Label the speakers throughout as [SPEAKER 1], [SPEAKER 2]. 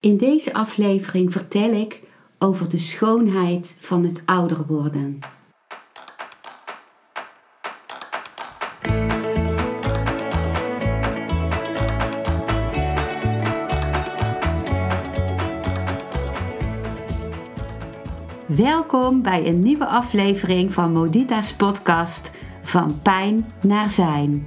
[SPEAKER 1] In deze aflevering vertel ik over de schoonheid van het ouder worden. Welkom bij een nieuwe aflevering van Modita's podcast Van Pijn naar Zijn.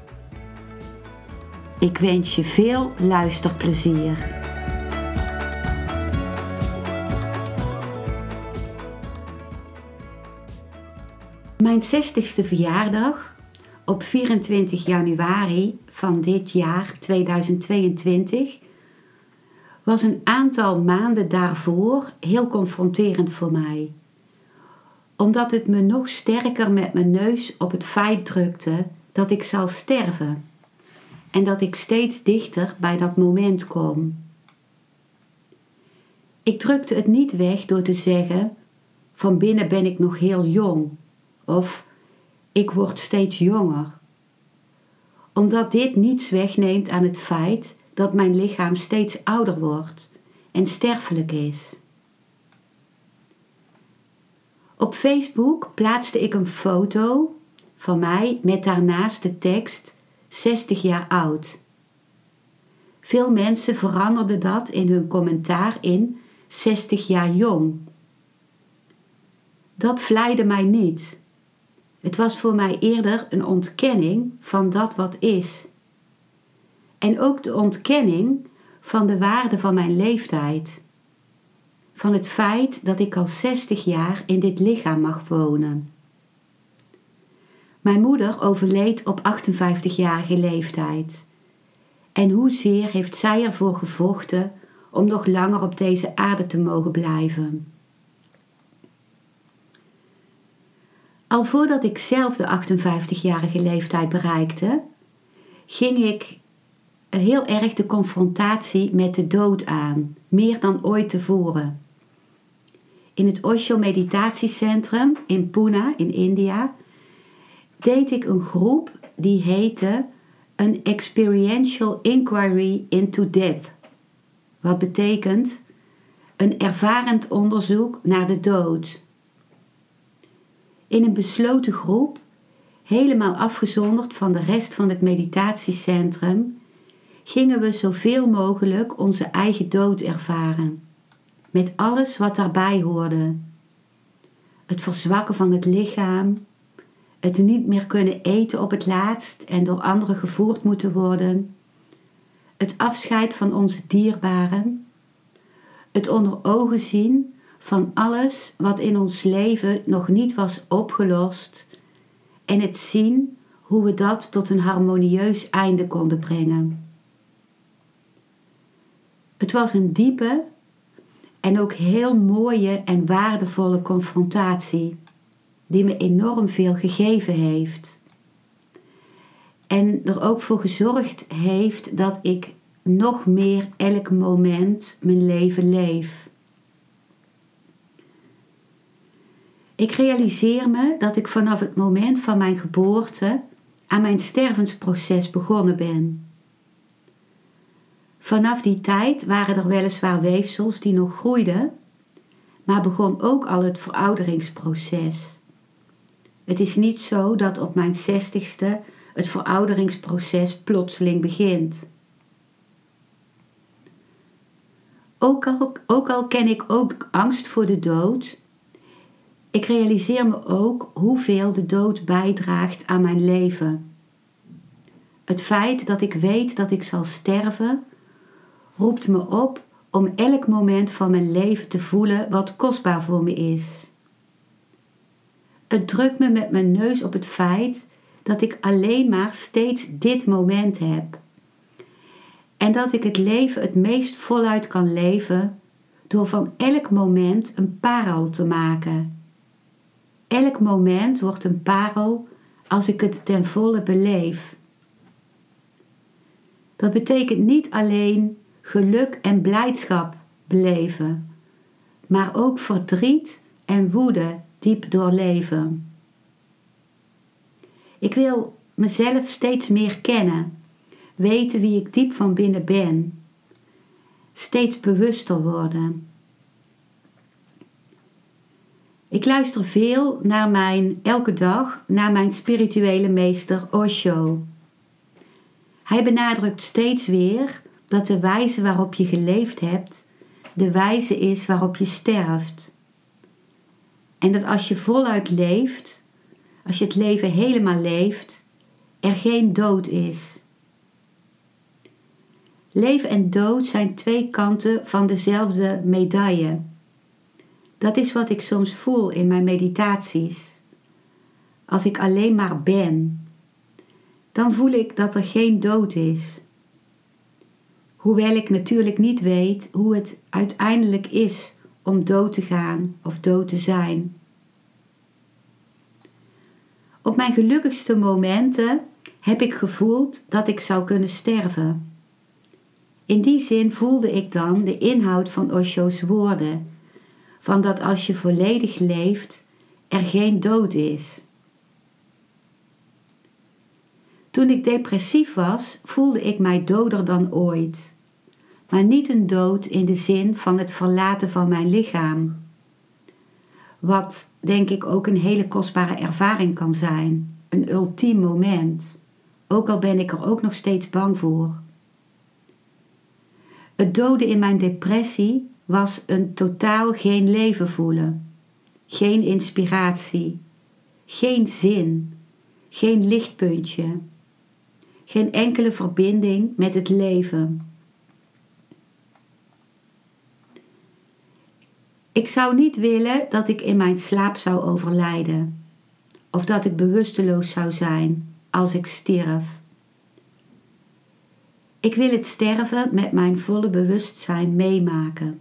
[SPEAKER 1] Ik wens je veel luisterplezier. Mijn 60ste verjaardag op 24 januari van dit jaar 2022 was een aantal maanden daarvoor heel confronterend voor mij. Omdat het me nog sterker met mijn neus op het feit drukte dat ik zal sterven en dat ik steeds dichter bij dat moment kom. Ik drukte het niet weg door te zeggen: van binnen ben ik nog heel jong of ik word steeds jonger. Omdat dit niets wegneemt aan het feit dat mijn lichaam steeds ouder wordt en sterfelijk is. Op Facebook plaatste ik een foto van mij met daarnaast de tekst 60 jaar oud. Veel mensen veranderden dat in hun commentaar in 60 jaar jong. Dat vleide mij niet. Het was voor mij eerder een ontkenning van dat wat is. En ook de ontkenning van de waarde van mijn leeftijd. Van het feit dat ik al 60 jaar in dit lichaam mag wonen. Mijn moeder overleed op 58-jarige leeftijd. En hoezeer heeft zij ervoor gevochten om nog langer op deze aarde te mogen blijven? Al voordat ik zelf de 58-jarige leeftijd bereikte, ging ik heel erg de confrontatie met de dood aan, meer dan ooit tevoren. In het Osho Meditatiecentrum in Pune in India deed ik een groep die heette een Experiential Inquiry into Death. Wat betekent een ervarend onderzoek naar de dood. In een besloten groep, helemaal afgezonderd van de rest van het meditatiecentrum, gingen we zoveel mogelijk onze eigen dood ervaren. Met alles wat daarbij hoorde. Het verzwakken van het lichaam, het niet meer kunnen eten op het laatst en door anderen gevoerd moeten worden, het afscheid van onze dierbaren, het onder ogen zien van alles wat in ons leven nog niet was opgelost. En het zien hoe we dat tot een harmonieus einde konden brengen. Het was een diepe en ook heel mooie en waardevolle confrontatie die me enorm veel gegeven heeft. En er ook voor gezorgd heeft dat ik nog meer elk moment mijn leven leef. Ik realiseer me dat ik vanaf het moment van mijn geboorte aan mijn stervensproces begonnen ben. Vanaf die tijd waren er weliswaar weefsels die nog groeiden, maar begon ook al het verouderingsproces. Het is niet zo dat op mijn zestigste het verouderingsproces plotseling begint. Ook al, ook al ken ik ook angst voor de dood, ik realiseer me ook hoeveel de dood bijdraagt aan mijn leven. Het feit dat ik weet dat ik zal sterven, roept me op om elk moment van mijn leven te voelen wat kostbaar voor me is. Het drukt me met mijn neus op het feit dat ik alleen maar steeds dit moment heb. En dat ik het leven het meest voluit kan leven door van elk moment een parel te maken. Elk moment wordt een parel als ik het ten volle beleef. Dat betekent niet alleen geluk en blijdschap beleven, maar ook verdriet en woede diep doorleven. Ik wil mezelf steeds meer kennen, weten wie ik diep van binnen ben, steeds bewuster worden. Ik luister veel naar mijn, elke dag naar mijn spirituele meester Osho. Hij benadrukt steeds weer dat de wijze waarop je geleefd hebt, de wijze is waarop je sterft. En dat als je voluit leeft, als je het leven helemaal leeft, er geen dood is. Leven en dood zijn twee kanten van dezelfde medaille. Dat is wat ik soms voel in mijn meditaties. Als ik alleen maar ben, dan voel ik dat er geen dood is. Hoewel ik natuurlijk niet weet hoe het uiteindelijk is om dood te gaan of dood te zijn. Op mijn gelukkigste momenten heb ik gevoeld dat ik zou kunnen sterven. In die zin voelde ik dan de inhoud van Osho's woorden, van dat als je volledig leeft, er geen dood is. Toen ik depressief was, voelde ik mij doder dan ooit. Maar niet een dood in de zin van het verlaten van mijn lichaam. Wat denk ik ook een hele kostbare ervaring kan zijn. Een ultiem moment. Ook al ben ik er ook nog steeds bang voor. Het doden in mijn depressie was een totaal geen leven voelen. Geen inspiratie. Geen zin. Geen lichtpuntje. Geen enkele verbinding met het leven. Ik zou niet willen dat ik in mijn slaap zou overlijden, of dat ik bewusteloos zou zijn als ik stierf. Ik wil het sterven met mijn volle bewustzijn meemaken.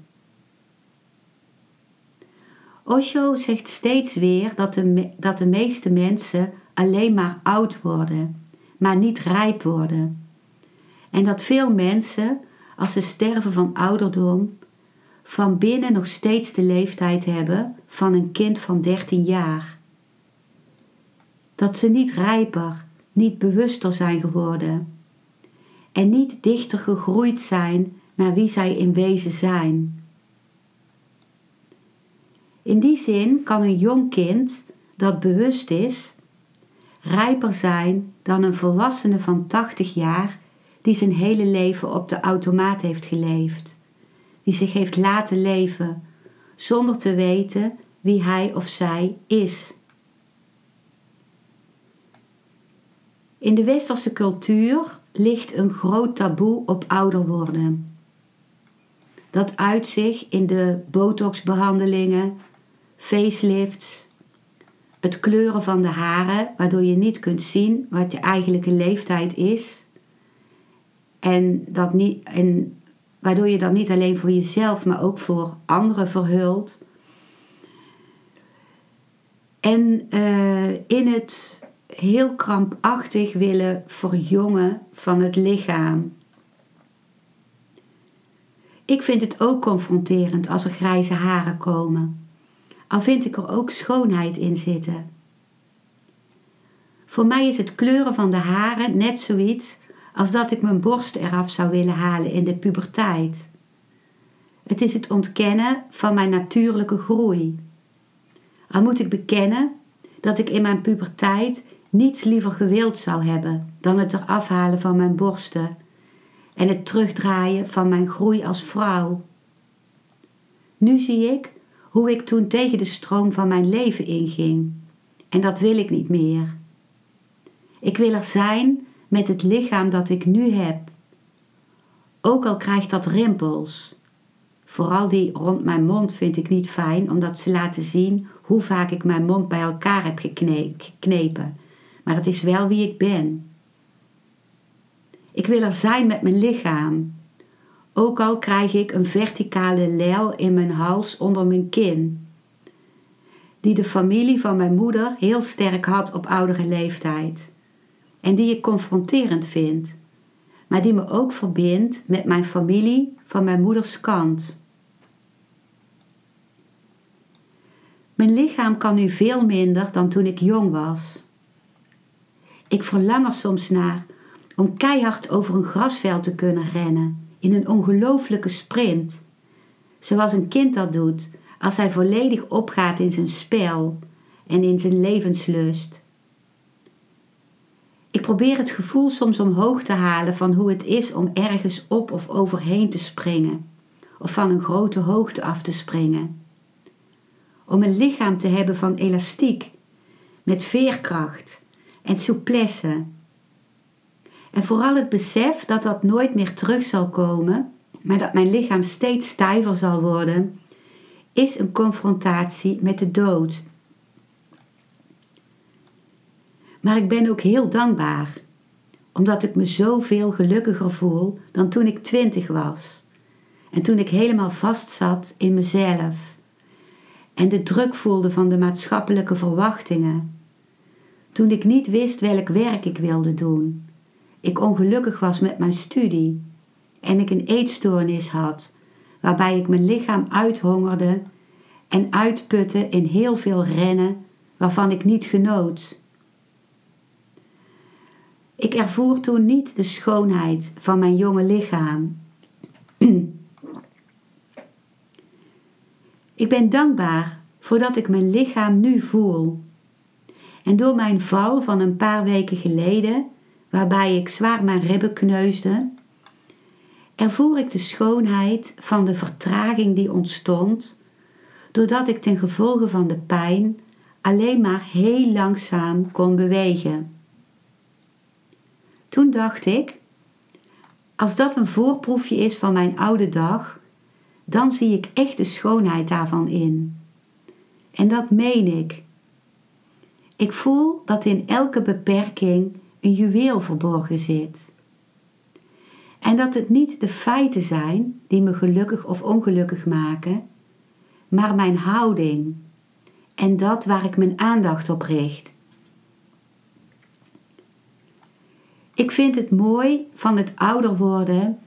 [SPEAKER 1] Osho zegt steeds weer dat de, dat de meeste mensen alleen maar oud worden, maar niet rijp worden. En dat veel mensen, als ze sterven van ouderdom, van binnen nog steeds de leeftijd hebben van een kind van 13 jaar. Dat ze niet rijper, niet bewuster zijn geworden en niet dichter gegroeid zijn naar wie zij in wezen zijn. In die zin kan een jong kind dat bewust is, rijper zijn dan een volwassene van 80 jaar die zijn hele leven op de automaat heeft geleefd die zich heeft laten leven zonder te weten wie hij of zij is. In de westerse cultuur ligt een groot taboe op ouder worden. Dat uit zich in de botoxbehandelingen, facelifts, het kleuren van de haren, waardoor je niet kunt zien wat je eigenlijke leeftijd is. En, dat niet, en waardoor je dan niet alleen voor jezelf, maar ook voor anderen verhult. En uh, in het heel krampachtig willen verjongen van het lichaam. Ik vind het ook confronterend als er grijze haren komen, al vind ik er ook schoonheid in zitten. Voor mij is het kleuren van de haren net zoiets als dat ik mijn borst eraf zou willen halen in de puberteit. Het is het ontkennen van mijn natuurlijke groei. Al moet ik bekennen dat ik in mijn puberteit niets liever gewild zou hebben dan het eraf halen van mijn borsten en het terugdraaien van mijn groei als vrouw. Nu zie ik hoe ik toen tegen de stroom van mijn leven inging. En dat wil ik niet meer. Ik wil er zijn met het lichaam dat ik nu heb. Ook al krijgt dat rimpels. Vooral die rond mijn mond vind ik niet fijn, omdat ze laten zien hoe vaak ik mijn mond bij elkaar heb geknepen. Maar dat is wel wie ik ben. Ik wil er zijn met mijn lichaam. Ook al krijg ik een verticale lel in mijn hals onder mijn kin. Die de familie van mijn moeder heel sterk had op oudere leeftijd. En die ik confronterend vind. Maar die me ook verbindt met mijn familie van mijn moeders kant. Mijn lichaam kan nu veel minder dan toen ik jong was. Ik verlang er soms naar om keihard over een grasveld te kunnen rennen in een ongelooflijke sprint. Zoals een kind dat doet als hij volledig opgaat in zijn spel en in zijn levenslust. Ik probeer het gevoel soms omhoog te halen van hoe het is om ergens op of overheen te springen, of van een grote hoogte af te springen. Om een lichaam te hebben van elastiek, met veerkracht en souplesse en vooral het besef dat dat nooit meer terug zal komen, maar dat mijn lichaam steeds stijver zal worden, is een confrontatie met de dood. Maar ik ben ook heel dankbaar, omdat ik me zoveel gelukkiger voel dan toen ik twintig was. En toen ik helemaal vastzat in mezelf en de druk voelde van de maatschappelijke verwachtingen. Toen ik niet wist welk werk ik wilde doen ik ongelukkig was met mijn studie en ik een eetstoornis had, waarbij ik mijn lichaam uithongerde en uitputte in heel veel rennen waarvan ik niet genoot. Ik ervoer toen niet de schoonheid van mijn jonge lichaam. ik ben dankbaar voordat ik mijn lichaam nu voel. En door mijn val van een paar weken geleden waarbij ik zwaar mijn ribben kneusde, ervoer ik de schoonheid van de vertraging die ontstond, doordat ik ten gevolge van de pijn alleen maar heel langzaam kon bewegen. Toen dacht ik, als dat een voorproefje is van mijn oude dag, dan zie ik echt de schoonheid daarvan in. En dat meen ik. Ik voel dat in elke beperking een juweel verborgen zit. En dat het niet de feiten zijn die me gelukkig of ongelukkig maken, maar mijn houding en dat waar ik mijn aandacht op richt. Ik vind het mooi van het ouder worden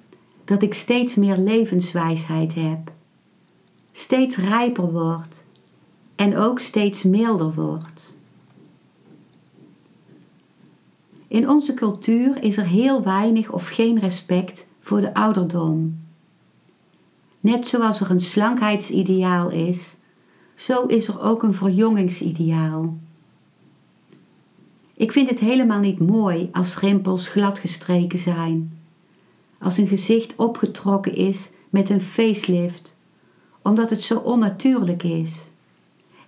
[SPEAKER 1] dat ik steeds meer levenswijsheid heb, steeds rijper word en ook steeds milder word. In onze cultuur is er heel weinig of geen respect voor de ouderdom. Net zoals er een slankheidsideaal is, zo is er ook een verjongingsideaal. Ik vind het helemaal niet mooi als rimpels gladgestreken zijn, als een gezicht opgetrokken is met een facelift, omdat het zo onnatuurlijk is.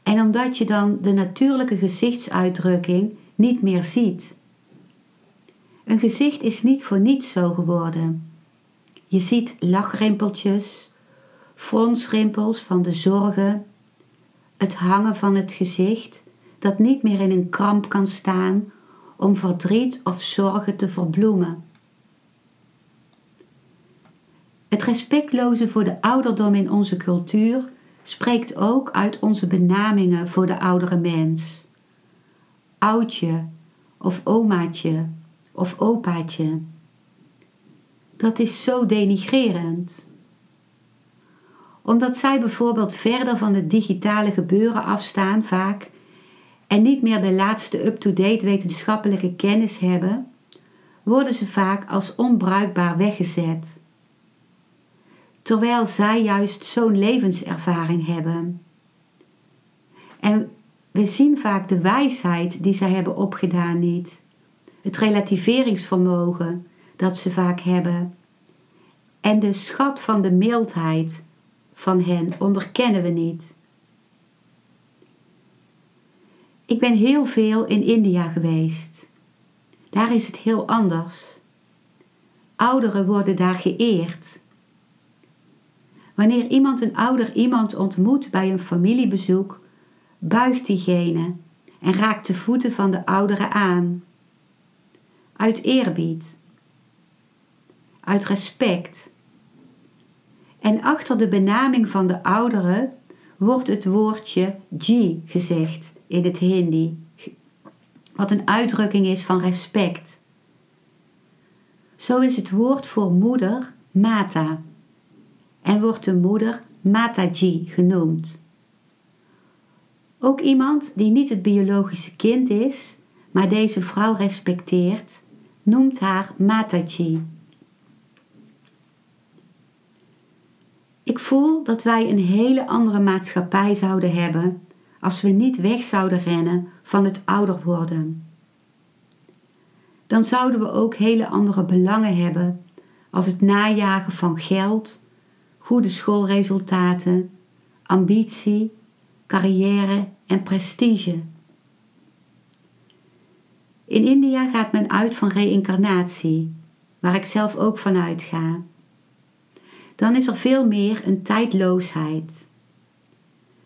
[SPEAKER 1] En omdat je dan de natuurlijke gezichtsuitdrukking niet meer ziet. Een gezicht is niet voor niets zo geworden. Je ziet lachrimpeltjes, fronsrimpels van de zorgen, het hangen van het gezicht dat niet meer in een kramp kan staan om verdriet of zorgen te verbloemen. Het respectloze voor de ouderdom in onze cultuur spreekt ook uit onze benamingen voor de oudere mens. Oudje of omaatje of opaatje. Dat is zo denigrerend. Omdat zij bijvoorbeeld verder van het digitale gebeuren afstaan vaak en niet meer de laatste up-to-date wetenschappelijke kennis hebben, worden ze vaak als onbruikbaar weggezet. Terwijl zij juist zo'n levenservaring hebben. En we zien vaak de wijsheid die zij hebben opgedaan niet het relativeringsvermogen dat ze vaak hebben en de schat van de mildheid van hen onderkennen we niet. Ik ben heel veel in India geweest. Daar is het heel anders. Ouderen worden daar geëerd. Wanneer iemand een ouder iemand ontmoet bij een familiebezoek, buigt diegene en raakt de voeten van de ouderen aan uit eerbied. uit respect. En achter de benaming van de ouderen wordt het woordje ji gezegd in het Hindi, wat een uitdrukking is van respect. Zo is het woord voor moeder mata en wordt de moeder mataji genoemd. Ook iemand die niet het biologische kind is, maar deze vrouw respecteert, noemt haar mataji. Ik voel dat wij een hele andere maatschappij zouden hebben als we niet weg zouden rennen van het ouder worden. Dan zouden we ook hele andere belangen hebben als het najagen van geld, goede schoolresultaten, ambitie, carrière en prestige. In India gaat men uit van reïncarnatie, waar ik zelf ook van uitga. Dan is er veel meer een tijdloosheid.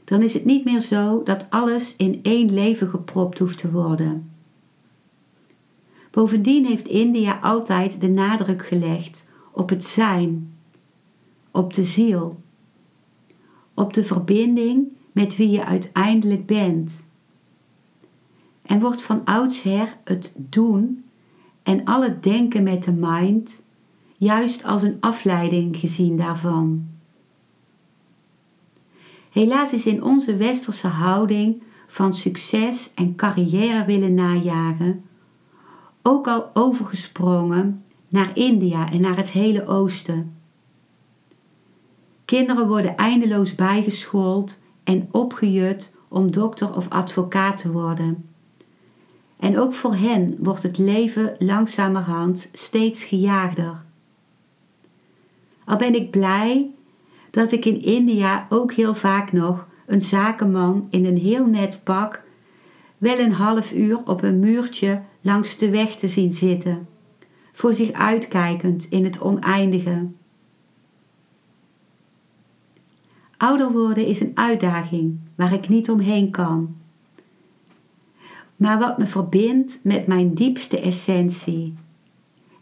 [SPEAKER 1] Dan is het niet meer zo dat alles in één leven gepropt hoeft te worden. Bovendien heeft India altijd de nadruk gelegd op het zijn, op de ziel, op de verbinding met wie je uiteindelijk bent. En wordt van oudsher het doen en al het denken met de mind juist als een afleiding gezien daarvan. Helaas is in onze westerse houding van succes en carrière willen najagen ook al overgesprongen naar India en naar het hele oosten. Kinderen worden eindeloos bijgeschoold en opgejut om dokter of advocaat te worden. En ook voor hen wordt het leven langzamerhand steeds gejaagder. Al ben ik blij dat ik in India ook heel vaak nog een zakenman in een heel net pak wel een half uur op een muurtje langs de weg te zien zitten, voor zich uitkijkend in het oneindige. Ouder worden is een uitdaging waar ik niet omheen kan. Maar wat me verbindt met mijn diepste essentie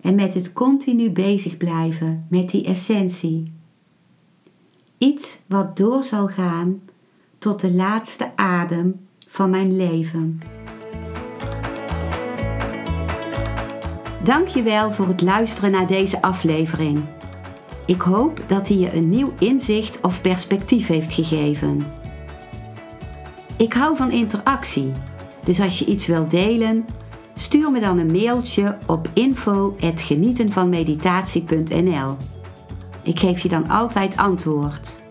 [SPEAKER 1] en met het continu bezig blijven met die essentie. Iets wat door zal gaan tot de laatste adem van mijn leven. Dankjewel voor het luisteren naar deze aflevering. Ik hoop dat hij je een nieuw inzicht of perspectief heeft gegeven. Ik hou van interactie, dus als je iets wilt delen, stuur me dan een mailtje op info@genietenvanmeditatie.nl. Ik geef je dan altijd antwoord.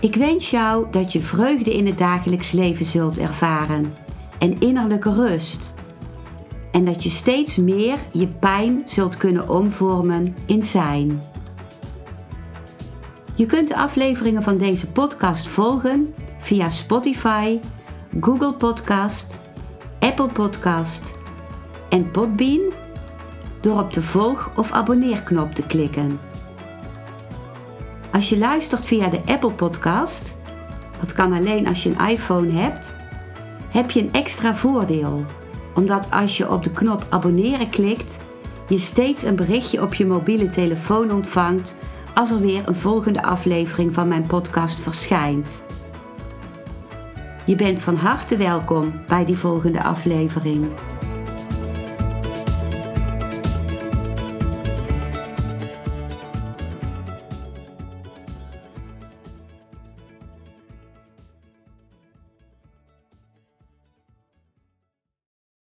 [SPEAKER 1] Ik wens jou dat je vreugde in het dagelijks leven zult ervaren en innerlijke rust. En dat je steeds meer je pijn zult kunnen omvormen in zijn. Je kunt de afleveringen van deze podcast volgen via Spotify, Google Podcast, Apple Podcast en Podbean door op de volg- of abonneerknop te klikken. Als je luistert via de Apple Podcast, dat kan alleen als je een iPhone hebt, heb je een extra voordeel. Omdat als je op de knop abonneren klikt, je steeds een berichtje op je mobiele telefoon ontvangt als er weer een volgende aflevering van mijn podcast verschijnt. Je bent van harte welkom bij die volgende aflevering.